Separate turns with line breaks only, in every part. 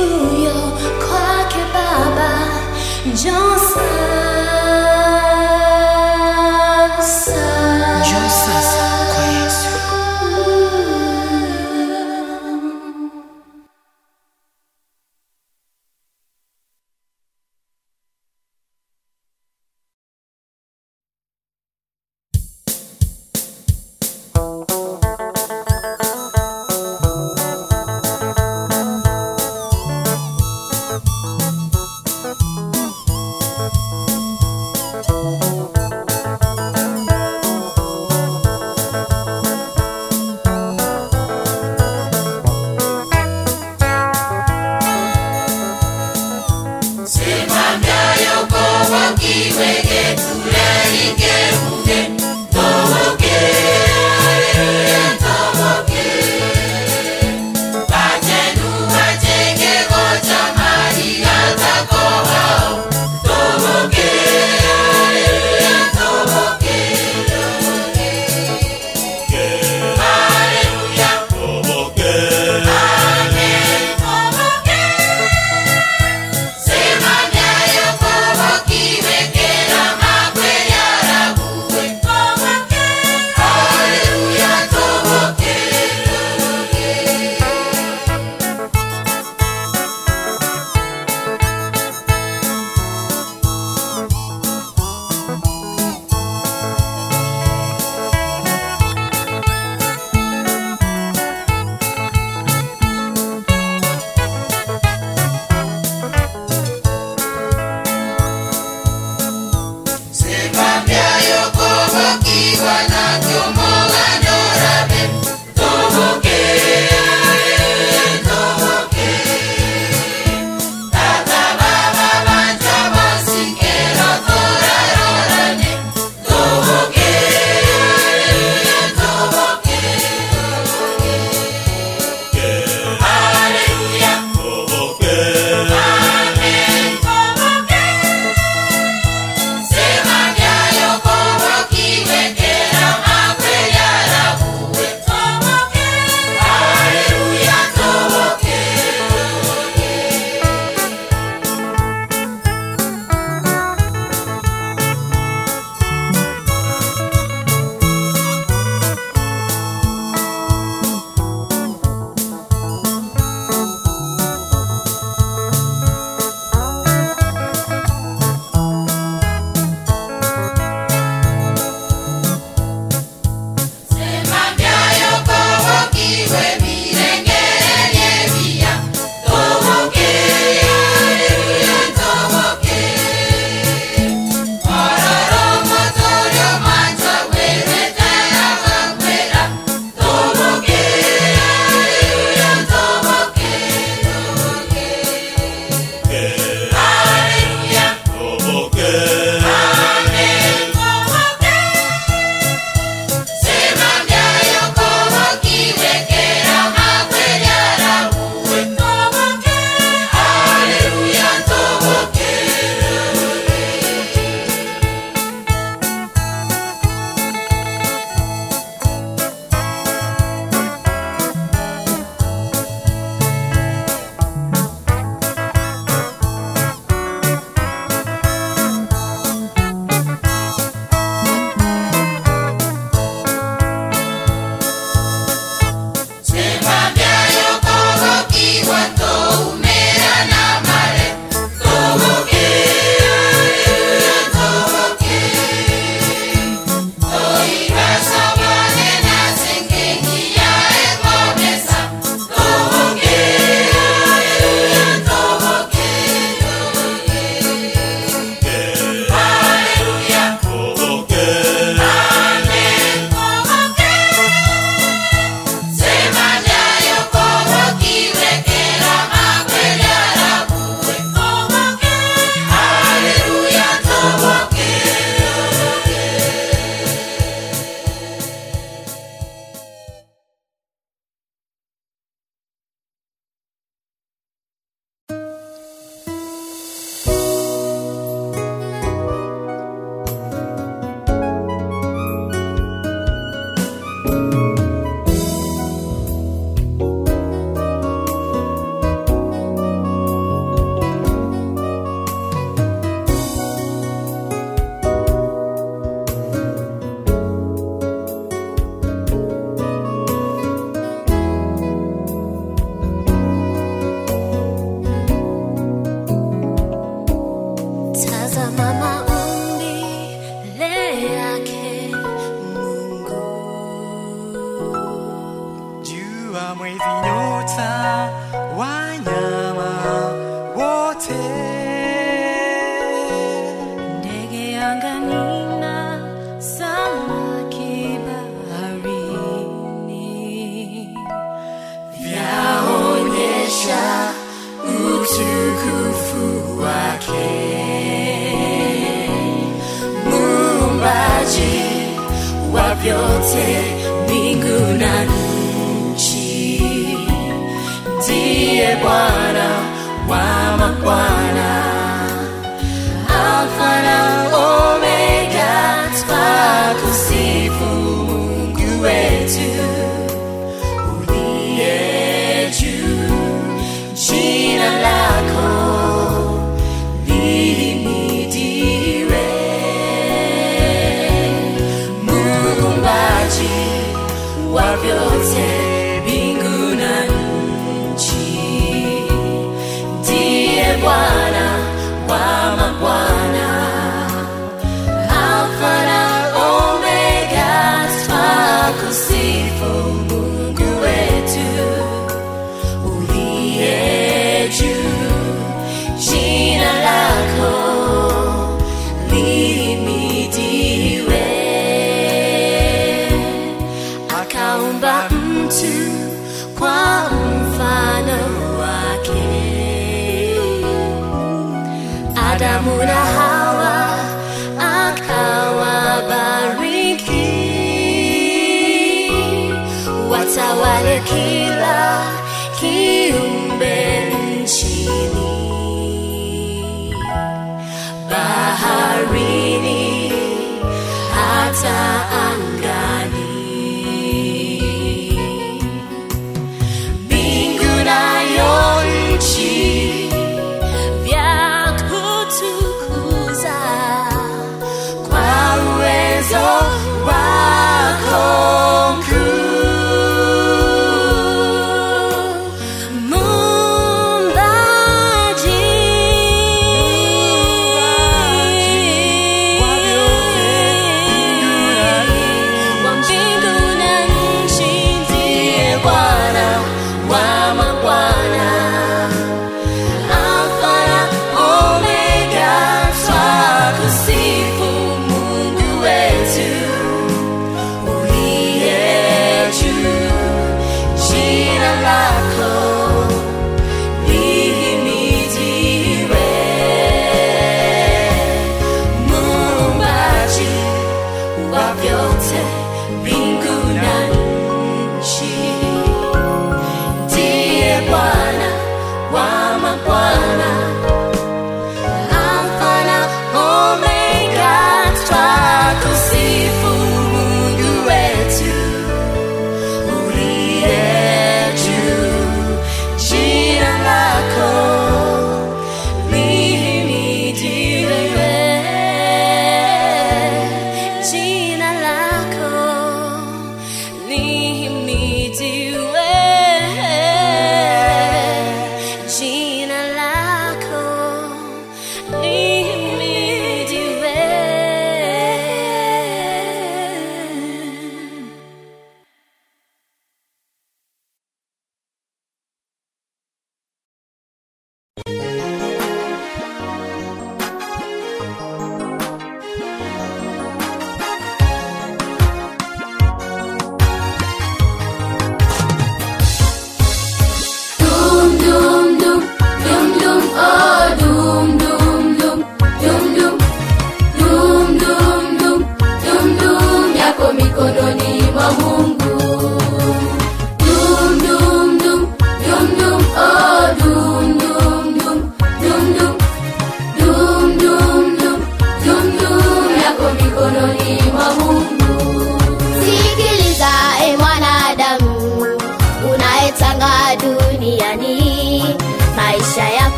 blue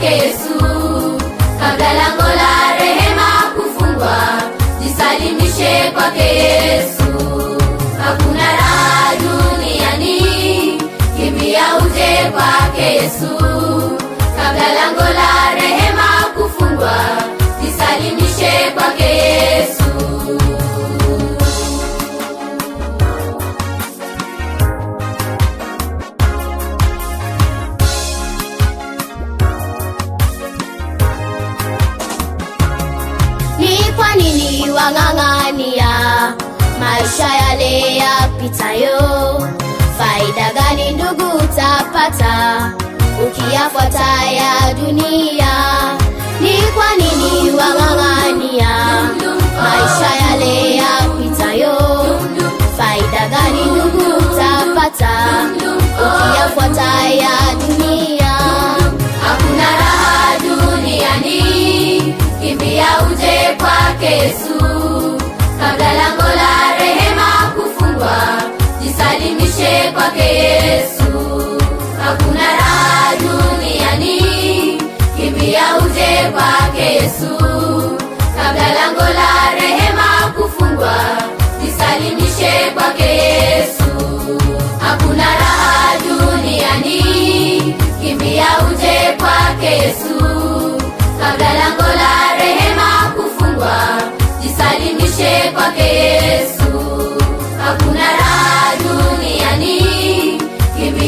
kwake
yesu
kabla lango la rehema kufungwa jisalimishe kwake yesu. Hakuna raha duniani kimbia uje kwake yesu. Kabla lango la rehema kufungwa jisalimishe kwake yesu
yapitayo faida gani ndugu utapata? Ukiyafuata ya dunia ni kwa nini wang'ang'ania? Maisha yale yapitayo faida gani ndugu utapata? Ukiyafuata ya dunia
hakuna raha duniani. Kimbia uje kwake yesu kabla lango la rehema kufungwa kwake yesu. Hakuna raha duniani. Kimbia uje kwake yesu. Kabla lango la rehema kufungwa jisalimishe kwake yesu. Hakuna raha duniani. Kimbia uje kwake yesu. Kabla lango la rehema kufungwa jisalimishe kwake yesu. Hakuna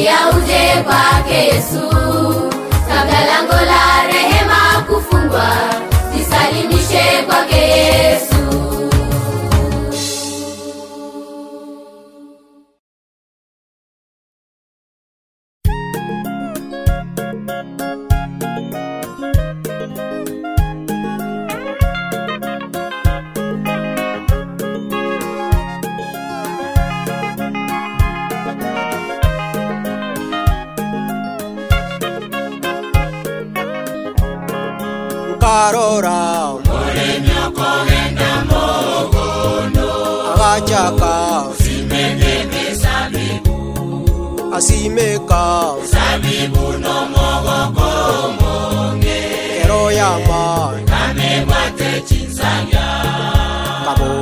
kimbia uje kwake yesu. Kabla lango la rehema kufungwa jisalimishe kwake yesu
akarora mulemya kogenda mogondo agachaka simekeke sabibu asimeka. Sabibu nomogoko monge ero yama kamebwate chinzanya kabo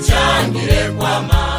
tuchangire kwa maana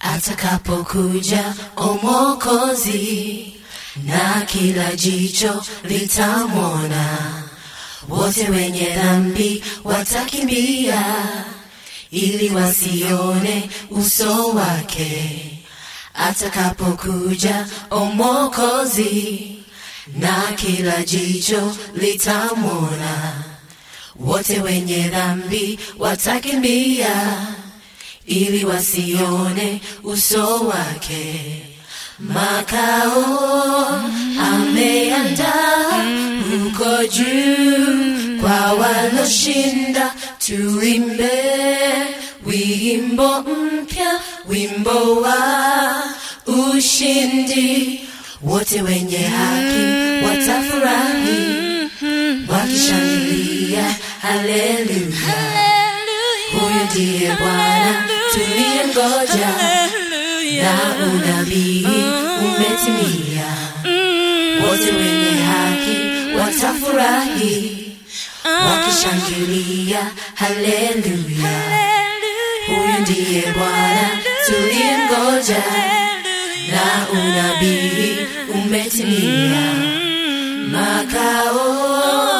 Atakapokuja Omwokozi, na kila jicho litamwona, wote wenye dhambi watakimbia ili wasione uso wake. Atakapokuja Omwokozi, na kila jicho litamwona, wote wenye dhambi watakimbia ili wasione uso wake. Makao ameandaa huko juu kwa waloshinda, tuimbe wimbo mpya, wimbo wa ushindi. Wote wenye haki watafurahi wakishangilia, haleluya. Huyu ndiye Bwana tuliyengoja, na unabii umetimia. Wote wenye haki watafurahi. Wakishangilia, haleluya. Huyu ndiye Bwana tuliyengoja, na unabii umetimia. Makao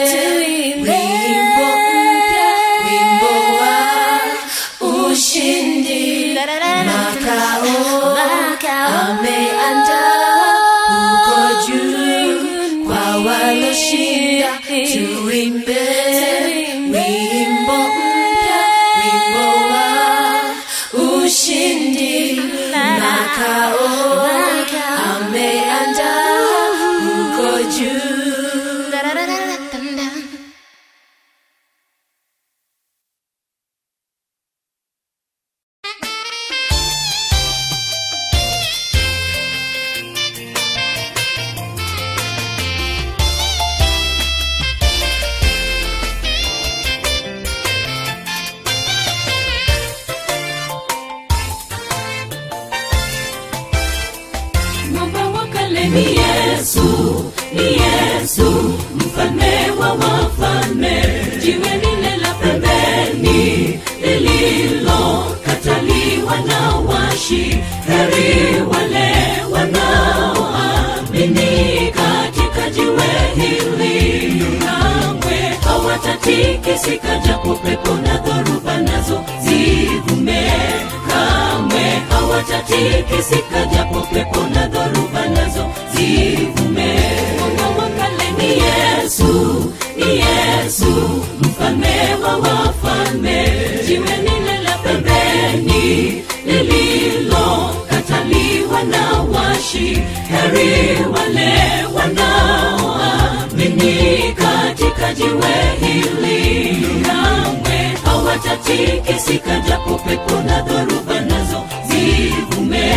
jiwe hili, kamwe hawatatikisika japo pepo na dhoruba nazo zivume.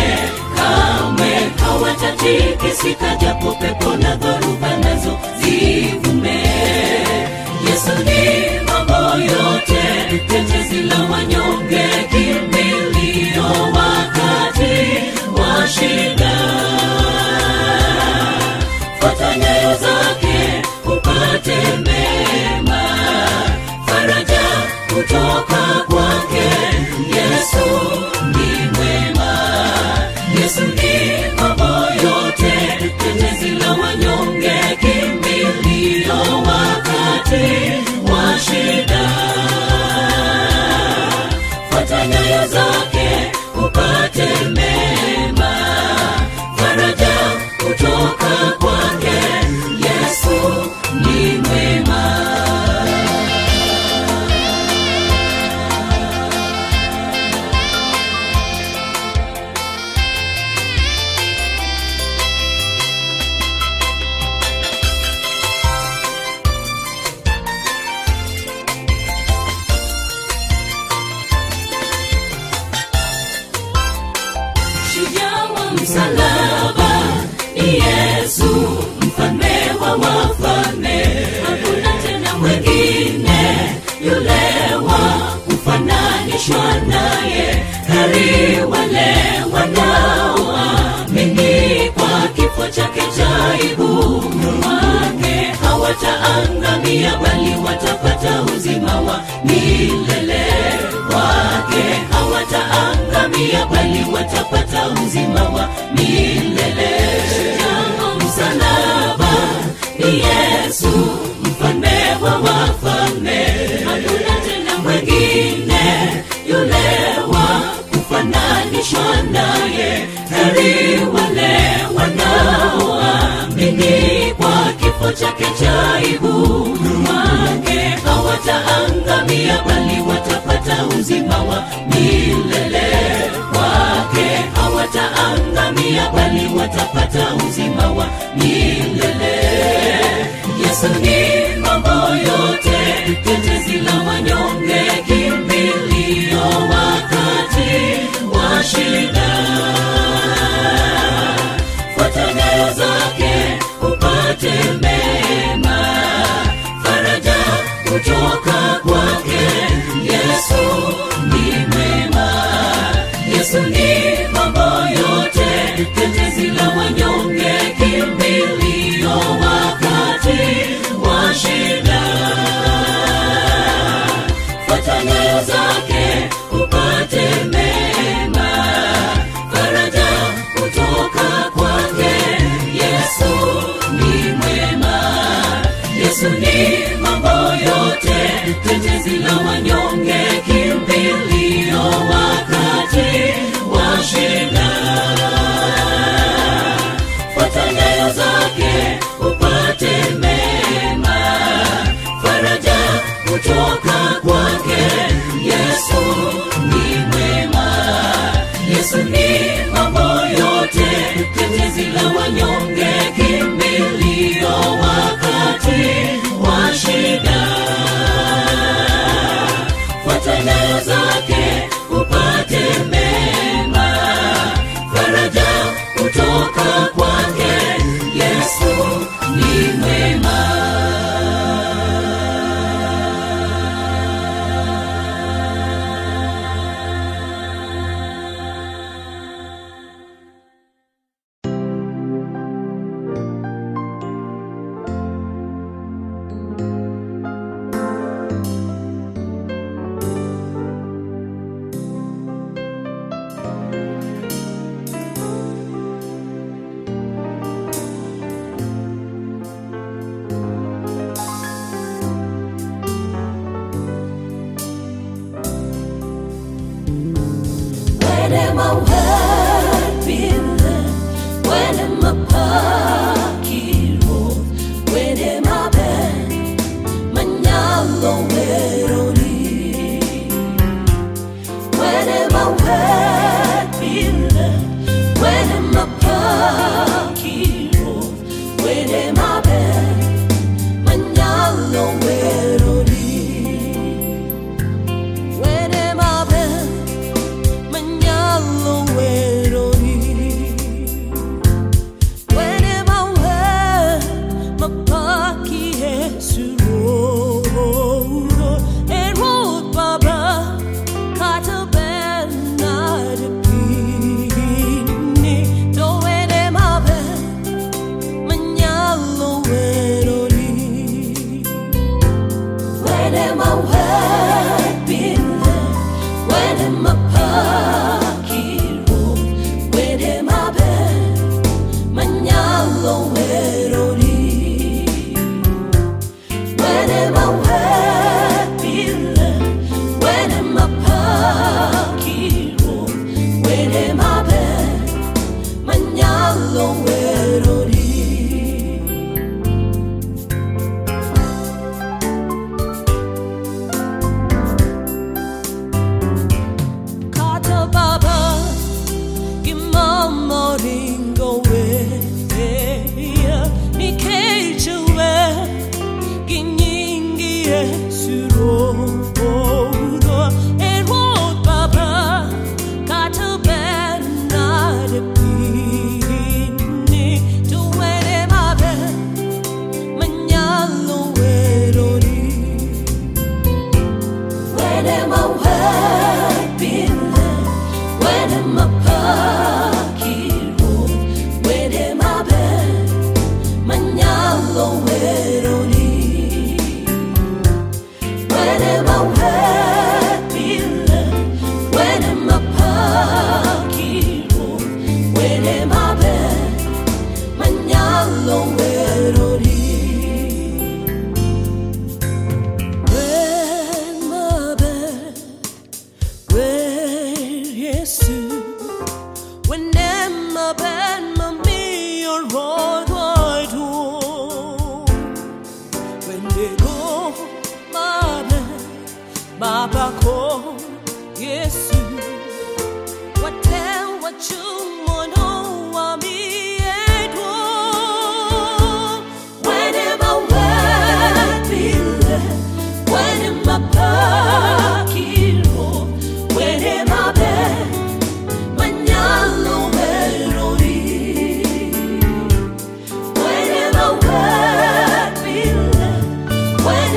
Kamwe hawatatikisika japo pepo na dhoruba nazo zivume. Yesu ni mambo yote, tetezi la wanyonge, ni yesu
mfalme wa wafalme hakuna tena mwengine yule wa kufananishwa naye heri wale wanaoamini kwa kifo chake cha ibu mwake hawataangamia bali watapata uzima wa milele. Kwake hawataangamia bali watapata uzima wa milele. Yesu ni mambo yote, tetezi langu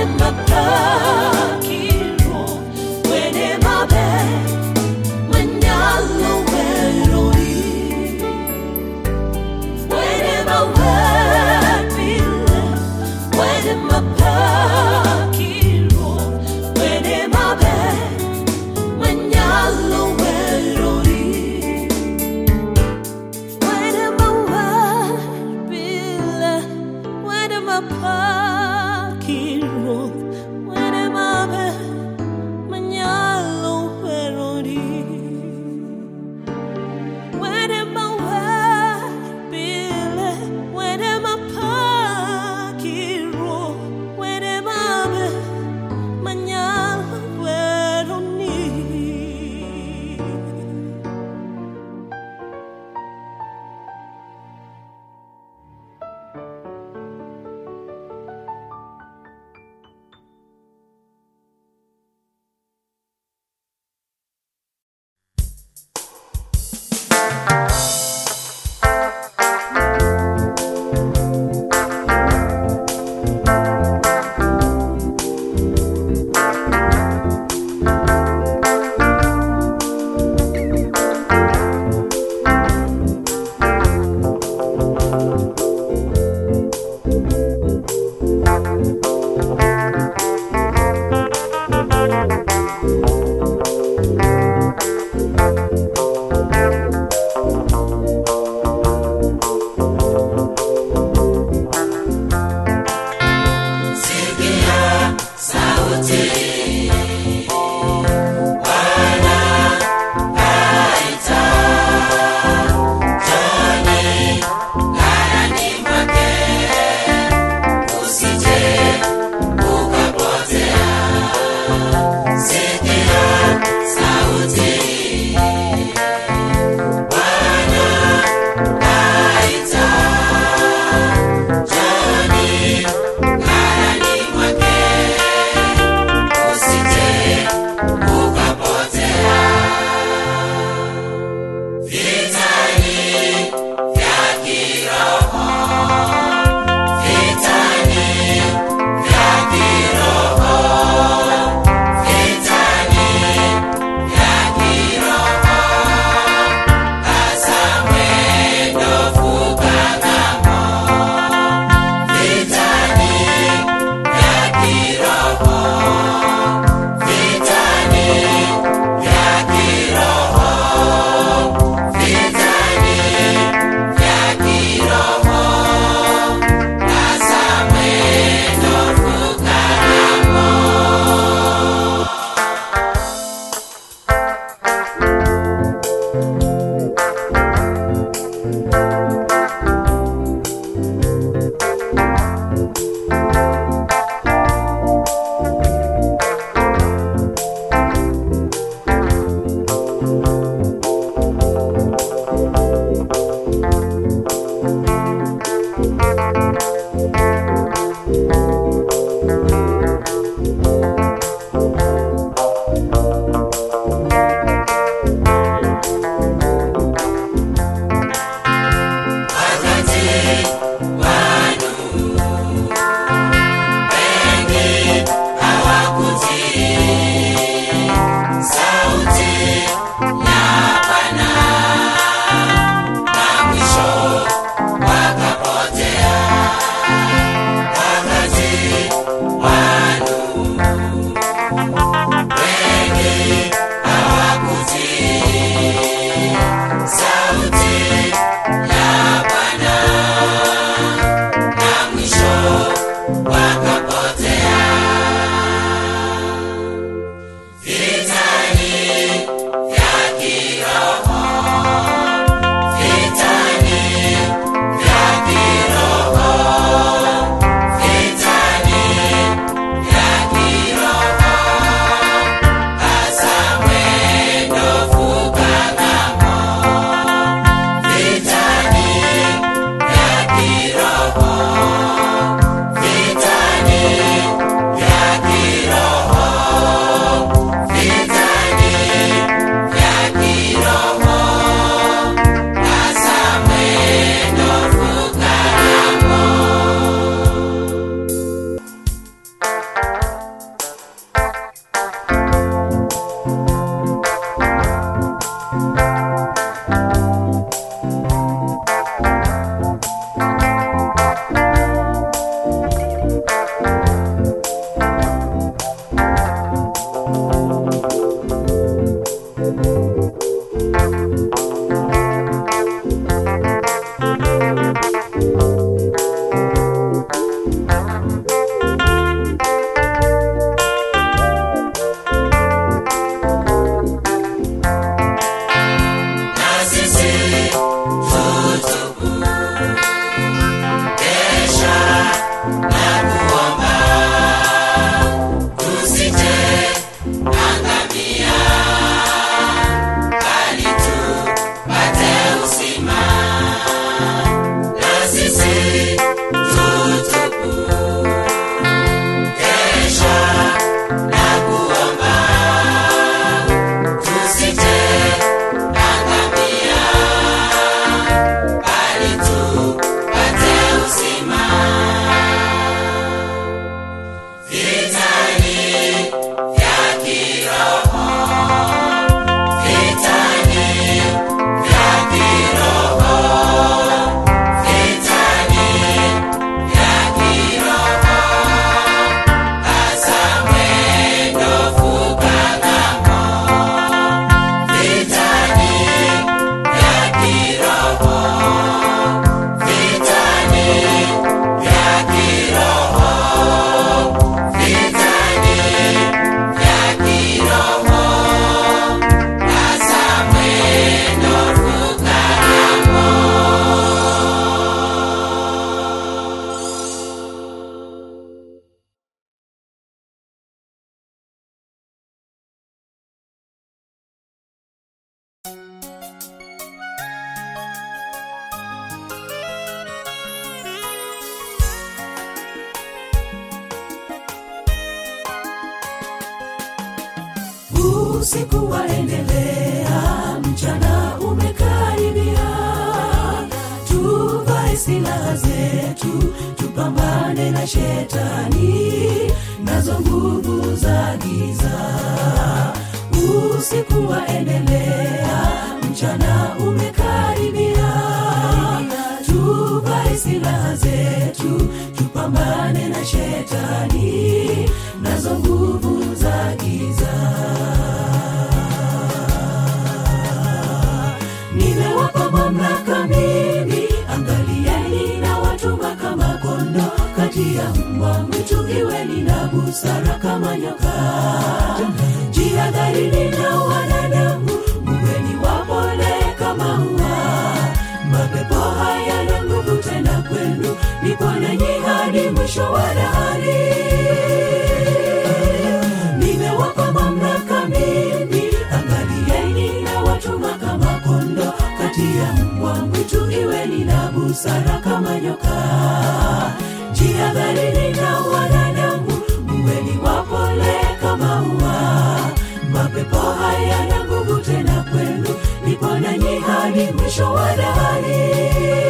in my blood. Shetani nazo nguvu za mamlaka mimi angalieni na watuma kama kati ya mbwa mwitu na busara kama nyoka. Jihadharini na wanadamu muweni wapole kama mapepo hayana nguvu tena kwenu nipo hadi mwisho wa busara kama nyoka. Jihadharini na wanadamu muweni wapole kama ua. Mapepo hayana nguvu tena kwenu nipo nanyi hadi mwisho wa dahari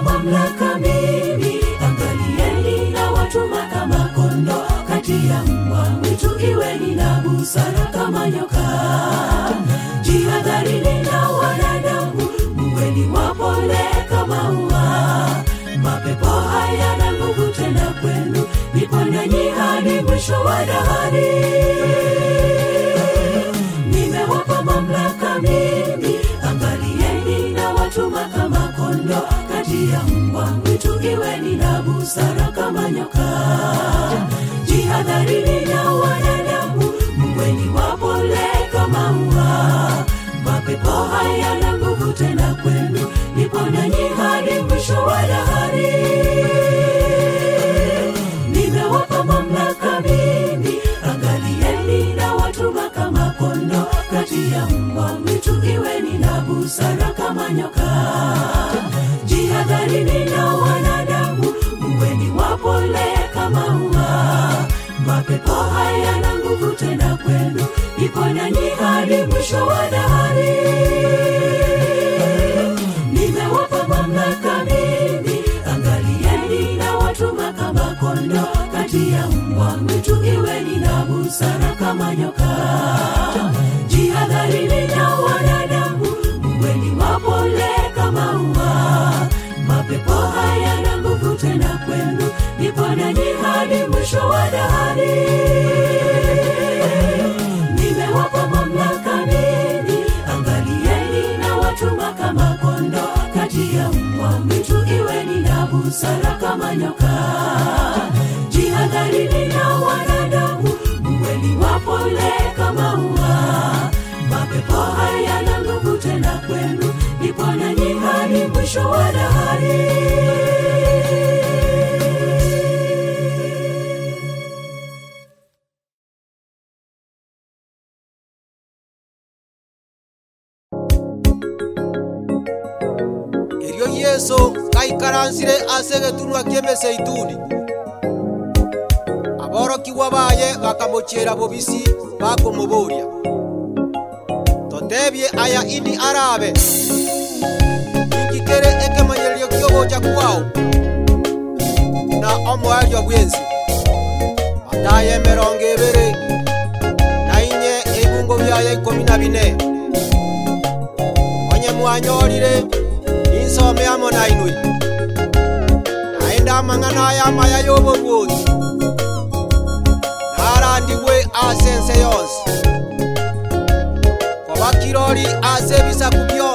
nimewapa mamlaka mimi. Angalieni na watuma kama kondo kati ya mbwa mwitu iweni na busara kama nyoka. Jihadharini na wanadamu mweni wapole kama ua. Mapepo hayana nguvu tena kwenu nipo nanyi hadi mwisho wa dahari. Nimewapa mamlaka mimi. Angalieni na watuma kama ya mbwa mwitu iweni na busara kama nyoka. Jihadharini na wanadamu mbweni wapole kama ua. Mapepo hayana nguvu tena kwenu nipo nanyi hadi mwisho wa dahari. Nimewapa mamlaka mimi angalieni na watuma kama kondo. Kati ya mbwa mwitu iweni na busara kama nyoka ua haya na nguvu tena kwenu. Ipo nanyi hadi mwisho wa dahari. Nimewapa mamlaka mimi angalieni na watuma kama kati ya mbwa mwitu iweni na busara kama nyoka busara kama nyoka. Jihadharini na wanadamu mweli wapole kama ua. Mapepo hayana nguvu tena kwenu nipo nanyi hadi mwisho wa
baransire ase egeturura ky'e seituni aborokiwa baye bakamuchera bobisi bakomuburia totebye aya indi arabe. Ikikere ekemanyererio kyoboja kwao na omwali obwenzi ataye emerongo ebere nainye ebibungo byaye ikomi na bine. Onye mwanyorire insome amo nainwe amanga n'ayamaya y'obubuuzi n'arandibwe asa ensi yonsi kuba kiroli asa ebisaku byonsi